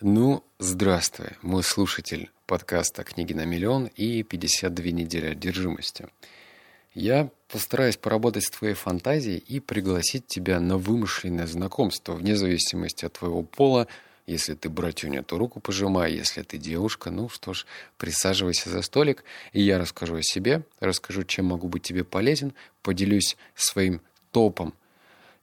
Ну, здравствуй, мой слушатель подкаста «Книги на миллион» и 52 недели одержимости. Я постараюсь поработать с твоей фантазией и пригласить тебя на вымышленное знакомство, вне зависимости от твоего пола. Если ты братюня, то руку пожимай, если ты девушка, ну что ж, присаживайся за столик, и я расскажу о себе, расскажу, чем могу быть тебе полезен, поделюсь своим топом –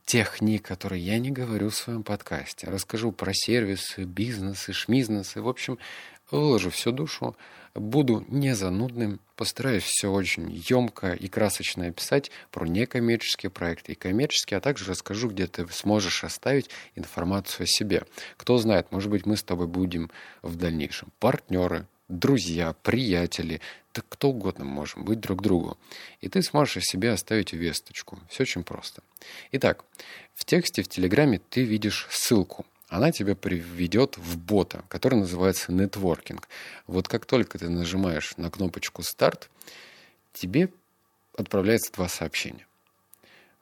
тех книг, которые я не говорю в своем подкасте. Расскажу про сервисы, бизнесы, шмизнесы. В общем, выложу всю душу. Буду не занудным, постараюсь все очень емко и красочно описать про некоммерческие проекты и коммерческие, а также расскажу, где ты сможешь оставить информацию о себе. Кто знает, может быть, мы с тобой будем в дальнейшем партнеры, друзья, приятели, да кто угодно можем быть друг другу. И ты сможешь о себе оставить весточку. Все очень просто. Итак, в тексте в Телеграме ты видишь ссылку. Она тебя приведет в бота, который называется нетворкинг. Вот как только ты нажимаешь на кнопочку «Старт», тебе отправляется два сообщения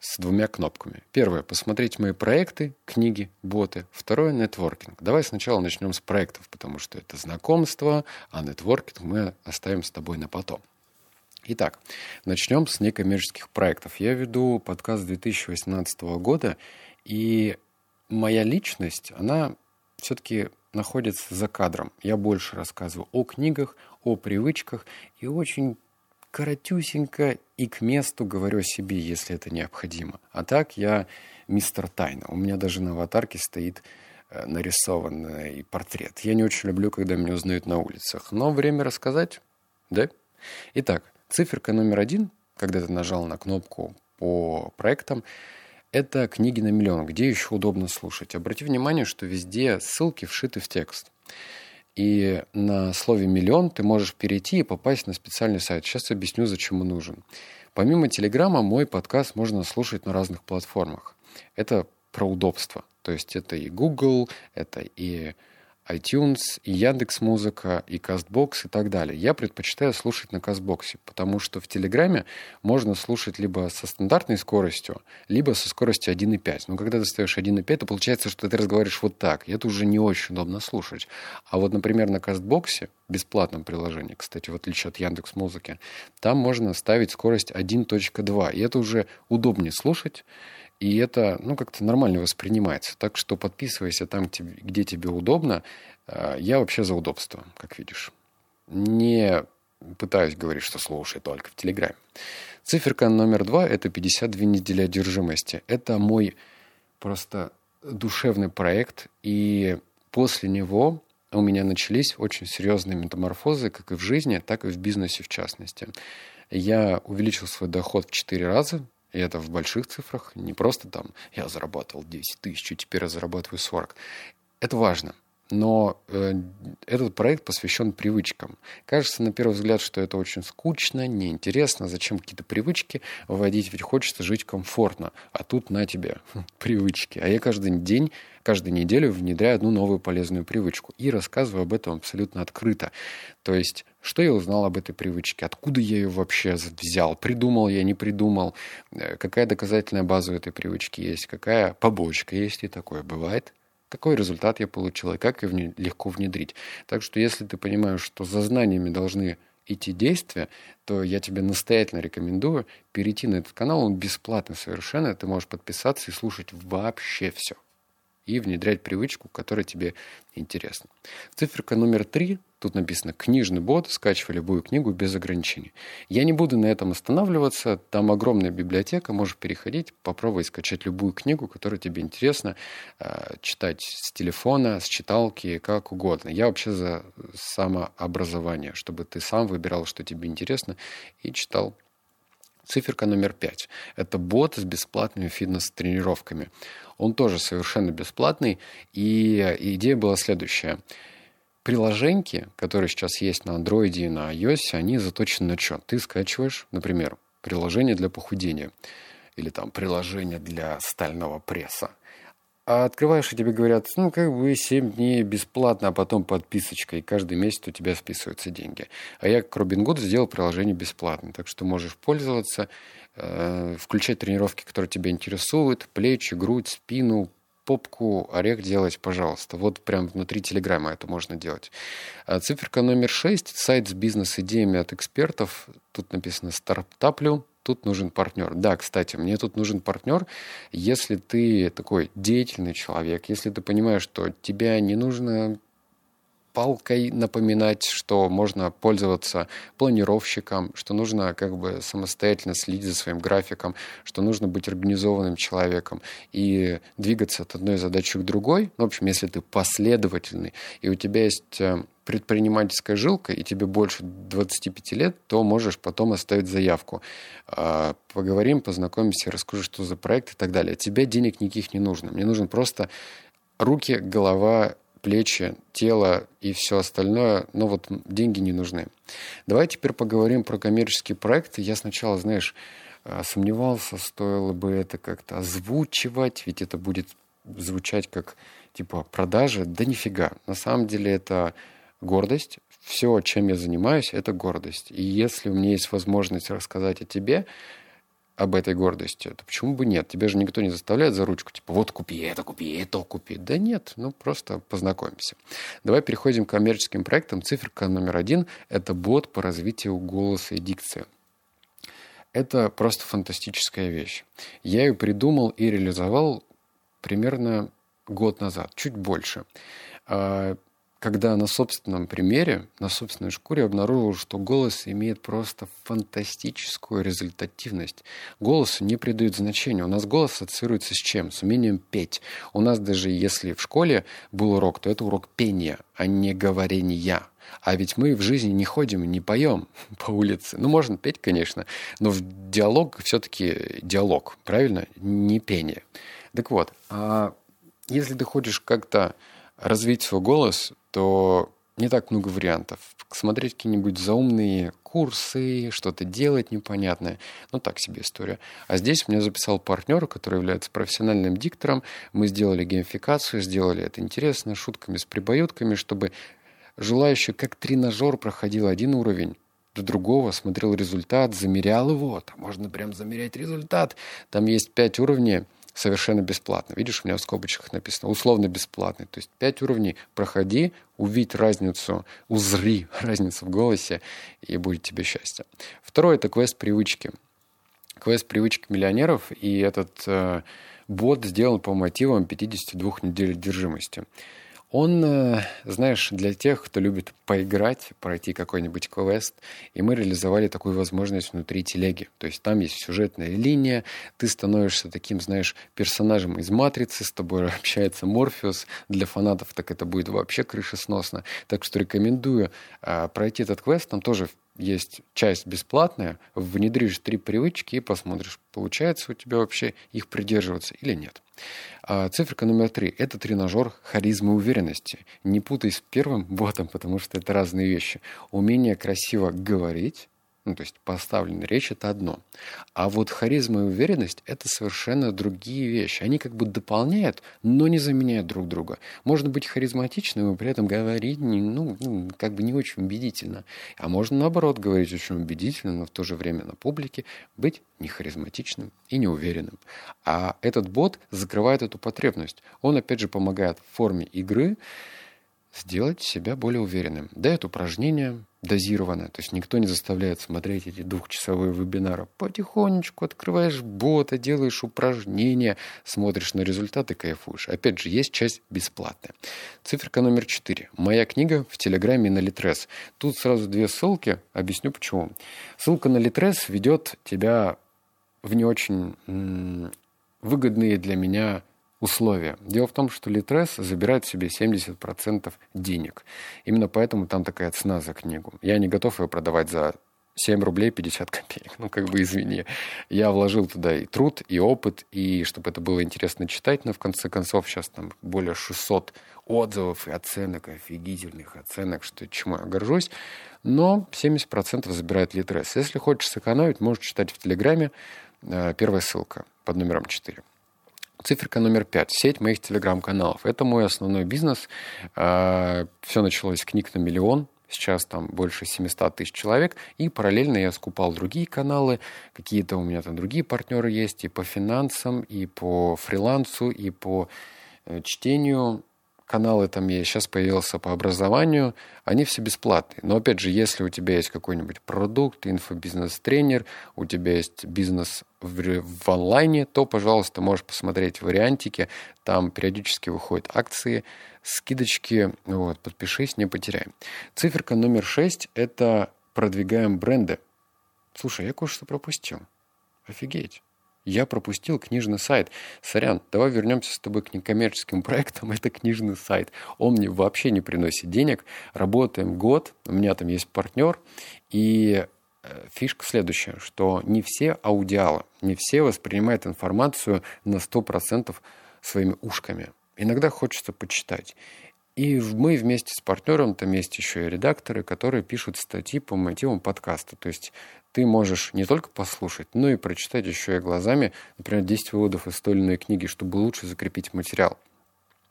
с двумя кнопками. Первое — посмотреть мои проекты, книги, боты. Второе — нетворкинг. Давай сначала начнем с проектов, потому что это знакомство, а нетворкинг мы оставим с тобой на потом. Итак, начнем с некоммерческих проектов. Я веду подкаст 2018 года, и моя личность, она все-таки находится за кадром. Я больше рассказываю о книгах, о привычках и очень коротюсенько и к месту говорю о себе, если это необходимо. А так я мистер Тайна. У меня даже на аватарке стоит э, нарисованный портрет. Я не очень люблю, когда меня узнают на улицах. Но время рассказать, да? Итак, циферка номер один, когда ты нажал на кнопку по проектам, это книги на миллион, где еще удобно слушать. Обрати внимание, что везде ссылки вшиты в текст. И на слове «миллион» ты можешь перейти и попасть на специальный сайт. Сейчас объясню, зачем он нужен. Помимо Телеграма, мой подкаст можно слушать на разных платформах. Это про удобство. То есть это и Google, это и iTunes, и Яндекс Музыка, и Castbox и так далее. Я предпочитаю слушать на Castbox, потому что в Телеграме можно слушать либо со стандартной скоростью, либо со скоростью 1.5. Но когда ты ставишь 1.5, то получается, что ты разговариваешь вот так, и это уже не очень удобно слушать. А вот, например, на Castbox, бесплатном приложении, кстати, в отличие от Яндекс Музыки, там можно ставить скорость 1.2, и это уже удобнее слушать, и это, ну, как-то нормально воспринимается. Так что подписывайся там, где тебе удобно. А, я вообще за удобство, как видишь. Не пытаюсь говорить, что слушай только в Телеграме. Циферка номер два – это 52 недели одержимости. Это мой просто душевный проект, и после него у меня начались очень серьезные метаморфозы, как и в жизни, так и в бизнесе в частности. Я увеличил свой доход в 4 раза и это в больших цифрах, не просто там я зарабатывал 10 тысяч, и теперь я зарабатываю 40. Это важно. Но э, этот проект посвящен привычкам. Кажется, на первый взгляд, что это очень скучно, неинтересно, зачем какие-то привычки вводить, ведь хочется жить комфортно. А тут на тебе привычки. А я каждый день, каждую неделю внедряю одну новую полезную привычку и рассказываю об этом абсолютно открыто. То есть что я узнал об этой привычке? Откуда я ее вообще взял? Придумал я, не придумал? Э, какая доказательная база у этой привычки есть? Какая побочка есть? И такое бывает. Какой результат я получил? И как ее легко внедрить? Так что если ты понимаешь, что за знаниями должны идти действия, то я тебе настоятельно рекомендую перейти на этот канал. Он бесплатный совершенно. Ты можешь подписаться и слушать вообще все и внедрять привычку, которая тебе интересна. Циферка номер три, тут написано «Книжный бот, скачивай любую книгу без ограничений». Я не буду на этом останавливаться, там огромная библиотека, можешь переходить, попробовать скачать любую книгу, которая тебе интересна, а, читать с телефона, с читалки, как угодно. Я вообще за самообразование, чтобы ты сам выбирал, что тебе интересно, и читал Циферка номер пять. Это бот с бесплатными фитнес-тренировками. Он тоже совершенно бесплатный. И идея была следующая. Приложеньки, которые сейчас есть на Android и на iOS, они заточены на что? Ты скачиваешь, например, приложение для похудения или там приложение для стального пресса. А открываешь, и тебе говорят, ну, как бы 7 дней бесплатно, а потом подписочка, и каждый месяц у тебя списываются деньги. А я, как Робин Гуд, сделал приложение бесплатно, так что можешь пользоваться, э, включать тренировки, которые тебя интересуют, плечи, грудь, спину, попку орех делать, пожалуйста. Вот прям внутри Телеграма это можно делать. А циферка номер 6. Сайт с бизнес-идеями от экспертов. Тут написано «Стартаплю». Тут нужен партнер. Да, кстати, мне тут нужен партнер, если ты такой деятельный человек, если ты понимаешь, что тебя не нужно палкой напоминать, что можно пользоваться планировщиком, что нужно как бы самостоятельно следить за своим графиком, что нужно быть организованным человеком и двигаться от одной задачи к другой. Ну, в общем, если ты последовательный, и у тебя есть э, предпринимательская жилка, и тебе больше 25 лет, то можешь потом оставить заявку. А, поговорим, познакомимся, расскажу, что за проект и так далее. Тебе денег никаких не нужно. Мне нужен просто руки, голова плечи, тело и все остальное, но вот деньги не нужны. Давай теперь поговорим про коммерческие проекты. Я сначала, знаешь, э, сомневался, стоило бы это как-то озвучивать, ведь это будет звучать как типа продажи. Да нифига. На самом деле это гордость. Все, чем я занимаюсь, это гордость. И если у меня есть возможность рассказать о тебе, об этой гордости, то почему бы нет? Тебя же никто не заставляет за ручку, типа, вот купи это, купи это, купи. Да нет, ну просто познакомимся. Давай переходим к коммерческим проектам. Циферка номер один – это бот по развитию голоса и дикции. Это просто фантастическая вещь. Я ее придумал и реализовал примерно год назад, чуть больше. Когда на собственном примере, на собственной шкуре обнаружил, что голос имеет просто фантастическую результативность. Голосу не придают значения. У нас голос ассоциируется с чем? С умением петь. У нас даже если в школе был урок, то это урок пения, а не говорения. А ведь мы в жизни не ходим, не поем по улице. Ну, можно петь, конечно, но в диалог все-таки диалог, правильно? Не пение. Так вот, а если ты хочешь как-то развить свой голос, то не так много вариантов. Смотреть какие-нибудь заумные курсы, что-то делать непонятное. Ну, так себе история. А здесь меня записал партнер, который является профессиональным диктором. Мы сделали геймификацию, сделали это интересно, шутками с прибаютками, чтобы желающий как тренажер проходил один уровень, до другого, смотрел результат, замерял его. Там можно прям замерять результат. Там есть пять уровней совершенно бесплатно. Видишь, у меня в скобочках написано условно бесплатный. То есть пять уровней проходи, увидь разницу, узри разницу в голосе, и будет тебе счастье. Второе – это квест привычки. Квест привычки миллионеров, и этот э, бот сделан по мотивам 52 недель держимости. Он, э, знаешь, для тех, кто любит поиграть, пройти какой-нибудь квест, и мы реализовали такую возможность внутри телеги. То есть там есть сюжетная линия, ты становишься таким, знаешь, персонажем из «Матрицы», с тобой общается Морфеус. Для фанатов так это будет вообще крышесносно. Так что рекомендую а, пройти этот квест. Там тоже есть часть бесплатная, внедришь три привычки и посмотришь, получается у тебя вообще их придерживаться или нет. А циферка номер три – это тренажер харизмы уверенности. Не путай с первым ботом, потому что это разные вещи. Умение красиво говорить ну, то есть поставленная речь – это одно. А вот харизма и уверенность – это совершенно другие вещи. Они как бы дополняют, но не заменяют друг друга. Можно быть харизматичным и при этом говорить, ну, ну, как бы не очень убедительно. А можно, наоборот, говорить очень убедительно, но в то же время на публике быть не харизматичным и неуверенным. А этот бот закрывает эту потребность. Он, опять же, помогает в форме игры сделать себя более уверенным. Дает упражнения, дозированно. То есть никто не заставляет смотреть эти двухчасовые вебинары. Потихонечку открываешь бота, делаешь упражнения, смотришь на результаты, кайфуешь. Опять же, есть часть бесплатная. Циферка номер четыре. Моя книга в Телеграме на Литрес. Тут сразу две ссылки. Объясню почему. Ссылка на Литрес ведет тебя в не очень выгодные для меня условия. Дело в том, что Литрес забирает себе 70% денег. Именно поэтому там такая цена за книгу. Я не готов ее продавать за 7 рублей 50 копеек. Ну, как бы извини. Я вложил туда и труд, и опыт, и чтобы это было интересно читать, но в конце концов сейчас там более 600 отзывов и оценок, офигительных оценок, что чему я горжусь. Но 70% забирает Литрес. Если хочешь сэкономить, можешь читать в Телеграме. Э, первая ссылка под номером 4. Циферка номер пять. Сеть моих телеграм-каналов. Это мой основной бизнес. А, Все началось с книг на миллион. Сейчас там больше 700 тысяч человек. И параллельно я скупал другие каналы. Какие-то у меня там другие партнеры есть и по финансам, и по фрилансу, и по э, чтению, каналы там есть, сейчас появился по образованию, они все бесплатные. Но опять же, если у тебя есть какой-нибудь продукт, инфобизнес-тренер, у тебя есть бизнес в, в онлайне, то, пожалуйста, можешь посмотреть вариантики, там периодически выходят акции, скидочки, вот, подпишись, не потеряем. Циферка номер 6 – это продвигаем бренды. Слушай, я кое-что пропустил. Офигеть. Я пропустил книжный сайт. Сорян, давай вернемся с тобой к некоммерческим проектам. Это книжный сайт. Он мне вообще не приносит денег. Работаем год. У меня там есть партнер. И э, фишка следующая, что не все аудиалы, не все воспринимают информацию на 100% своими ушками. Иногда хочется почитать. И мы вместе с партнером, там есть еще и редакторы, которые пишут статьи по мотивам подкаста. То есть ты можешь не только послушать, но и прочитать еще и глазами, например, 10 выводов из той или иной книги, чтобы лучше закрепить материал.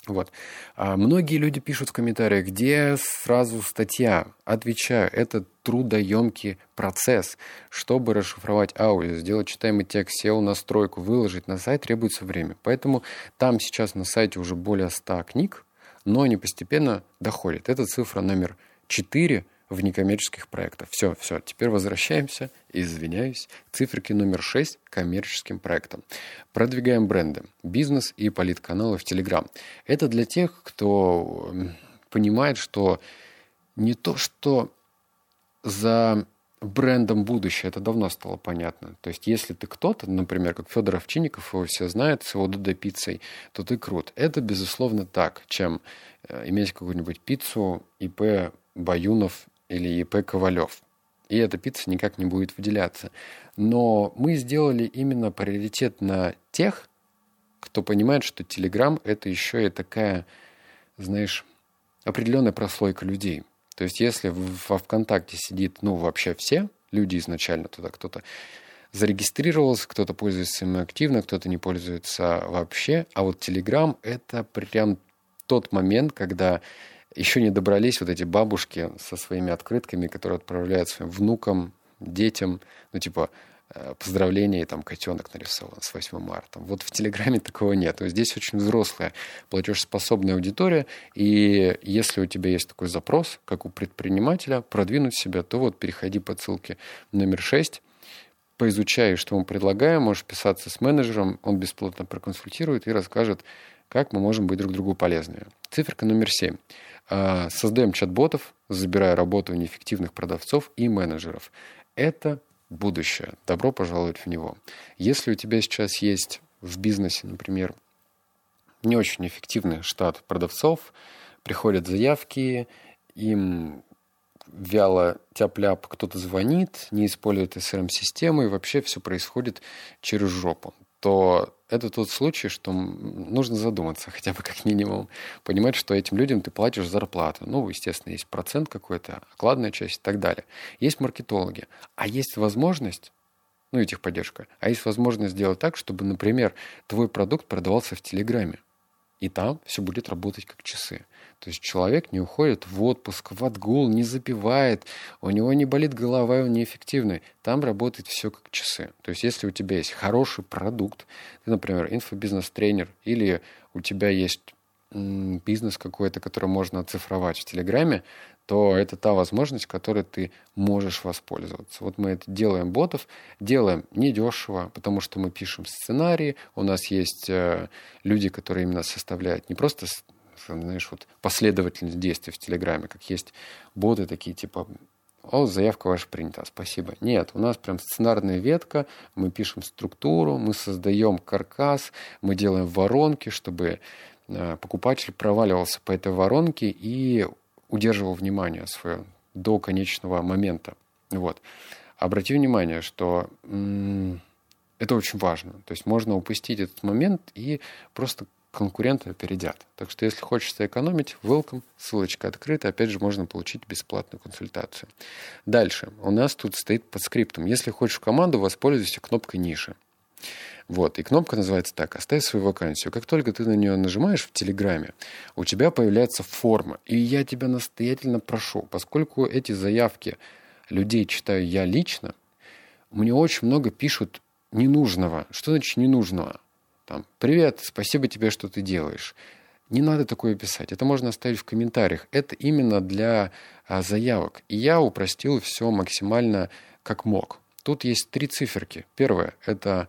Вот. А многие люди пишут в комментариях, где сразу статья. Отвечаю, это трудоемкий процесс. Чтобы расшифровать аудио, сделать читаемый текст, SEO настройку, выложить на сайт, требуется время. Поэтому там сейчас на сайте уже более 100 книг, но они постепенно доходят. Это цифра номер 4 в некоммерческих проектах. Все, все, теперь возвращаемся, извиняюсь, к циферке номер 6 коммерческим проектам. Продвигаем бренды, бизнес и политканалы в Телеграм. Это для тех, кто понимает, что не то, что за брендом будущее. Это давно стало понятно. То есть, если ты кто-то, например, как Федор Овчинников, его все знают с его Дудо пиццей, то ты крут. Это, безусловно, так, чем э, иметь какую-нибудь пиццу ИП Баюнов или ИП Ковалев. И эта пицца никак не будет выделяться. Но мы сделали именно приоритет на тех, кто понимает, что Телеграм — это еще и такая, знаешь, определенная прослойка людей — то есть если во ВКонтакте сидит, ну, вообще все люди изначально туда, кто-то зарегистрировался, кто-то пользуется им активно, кто-то не пользуется вообще. А вот Telegram — это прям тот момент, когда еще не добрались вот эти бабушки со своими открытками, которые отправляют своим внукам, детям, ну, типа, Э, поздравления, и там котенок нарисован с 8 марта. Вот в Телеграме такого нет. Здесь очень взрослая платежеспособная аудитория, и если у тебя есть такой запрос, как у предпринимателя, продвинуть себя, то вот переходи по ссылке номер 6, поизучай, что мы предлагаем, можешь писаться с менеджером, он бесплатно проконсультирует и расскажет, как мы можем быть друг другу полезными. Циферка номер 7. А, создаем чат-ботов, забирая работу неэффективных продавцов и менеджеров. Это будущее. Добро пожаловать в него. Если у тебя сейчас есть в бизнесе, например, не очень эффективный штат продавцов, приходят заявки, им вяло тяп-ляп кто-то звонит, не использует SRM-систему, и вообще все происходит через жопу то это тот случай, что нужно задуматься хотя бы как минимум, понимать, что этим людям ты платишь зарплату. Ну, естественно, есть процент какой-то, окладная часть и так далее. Есть маркетологи, а есть возможность ну и техподдержка. А есть возможность сделать так, чтобы, например, твой продукт продавался в Телеграме. И там все будет работать как часы. То есть человек не уходит в отпуск, в отгул, не запивает, у него не болит голова, он неэффективный. Там работает все как часы. То есть если у тебя есть хороший продукт, ты, например, инфобизнес-тренер, или у тебя есть бизнес какой-то, который можно оцифровать в Телеграме, то это та возможность, которой ты можешь воспользоваться. Вот мы это делаем ботов, делаем недешево, потому что мы пишем сценарии, у нас есть э, люди, которые именно составляют не просто знаешь, вот последовательность действий в Телеграме, как есть боты такие типа о, заявка ваша принята, спасибо. Нет, у нас прям сценарная ветка, мы пишем структуру, мы создаем каркас, мы делаем воронки, чтобы э, покупатель проваливался по этой воронке и удерживал внимание свое до конечного момента. Вот. Обрати внимание, что это очень важно. То есть можно упустить этот момент и просто конкуренты опередят. Так что если хочется экономить, welcome, ссылочка открыта. Опять же, можно получить бесплатную консультацию. Дальше. У нас тут стоит под скриптом. Если хочешь команду, воспользуйся кнопкой ниши. Вот, и кнопка называется так, оставь свою вакансию. Как только ты на нее нажимаешь в Телеграме, у тебя появляется форма. И я тебя настоятельно прошу, поскольку эти заявки людей читаю я лично, мне очень много пишут ненужного. Что значит ненужного? Там, привет, спасибо тебе, что ты делаешь. Не надо такое писать. Это можно оставить в комментариях. Это именно для а, заявок. И я упростил все максимально как мог. Тут есть три циферки. Первое – это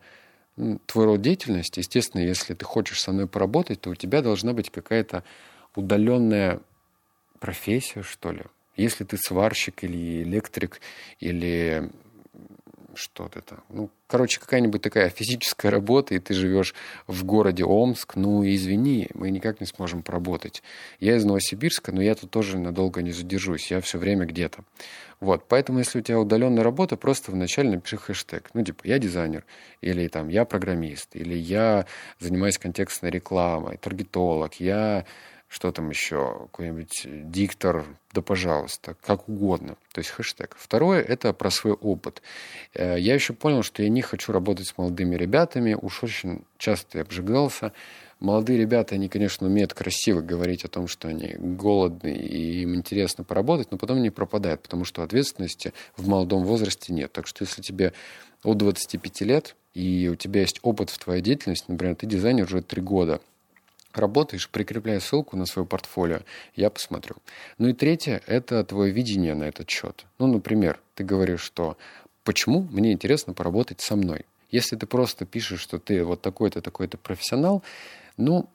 твой род деятельности. Естественно, если ты хочешь со мной поработать, то у тебя должна быть какая-то удаленная профессия, что ли. Если ты сварщик или электрик, или что-то там. Ну, короче, какая-нибудь такая физическая работа, и ты живешь в городе Омск, ну, извини, мы никак не сможем поработать. Я из Новосибирска, но я тут тоже надолго не задержусь, я все время где-то. Вот, поэтому, если у тебя удаленная работа, просто вначале напиши хэштег. Ну, типа, я дизайнер, или там, я программист, или я занимаюсь контекстной рекламой, таргетолог, я что там еще, какой-нибудь диктор, да пожалуйста, как угодно. То есть хэштег. Второе – это про свой опыт. Э, я еще понял, что я не хочу работать с молодыми ребятами, уж очень часто я обжигался. Молодые ребята, они, конечно, умеют красиво говорить о том, что они голодны и им интересно поработать, но потом они пропадают, потому что ответственности в молодом возрасте нет. Так что если тебе от 25 лет, и у тебя есть опыт в твоей деятельности, например, ты дизайнер уже 3 года – работаешь, прикрепляй ссылку на свое портфолио, я посмотрю. Ну и третье – это твое видение на этот счет. Ну, например, ты говоришь, что почему мне интересно поработать со мной. Если ты просто пишешь, что ты вот такой-то, такой-то профессионал, ну,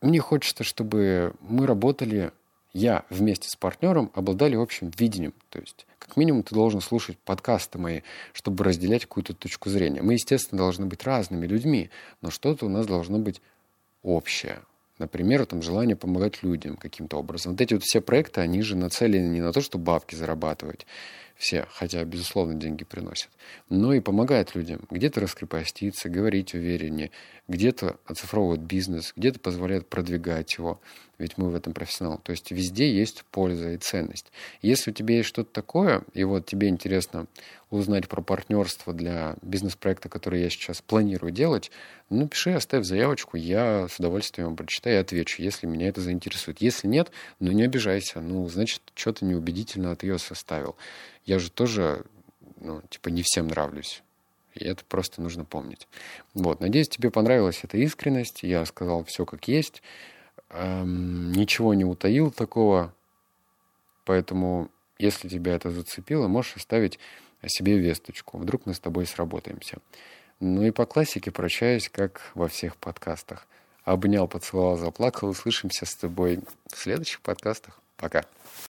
мне хочется, чтобы мы работали, я вместе с партнером обладали общим видением. То есть, как минимум, ты должен слушать подкасты мои, чтобы разделять какую-то точку зрения. Мы, естественно, должны быть разными людьми, но что-то у нас должно быть общее. Например, там желание помогать людям каким-то образом. Вот эти вот все проекты, они же нацелены не на то, чтобы бабки зарабатывать, все, хотя, безусловно, деньги приносят, но и помогают людям. Где-то раскрепоститься, говорить увереннее, где-то оцифровывать бизнес, где-то позволяет продвигать его, ведь мы в этом профессионал. То есть везде есть польза и ценность. Если у тебя есть что-то такое, и вот тебе интересно узнать про партнерство для бизнес-проекта, который я сейчас планирую делать, ну, пиши, оставь заявочку, я с удовольствием прочитаю и отвечу, если меня это заинтересует. Если нет, ну, не обижайся, ну, значит, что-то неубедительно от ее составил. Я же тоже, ну, типа, не всем нравлюсь. И это просто нужно помнить. Вот, надеюсь, тебе понравилась эта искренность. Я сказал все как есть. Эм, ничего не утаил такого. Поэтому, если тебя это зацепило, можешь оставить себе весточку. Вдруг мы с тобой сработаемся. Ну и по классике прощаюсь, как во всех подкастах. Обнял, поцеловал, заплакал. Услышимся с тобой в следующих подкастах. Пока.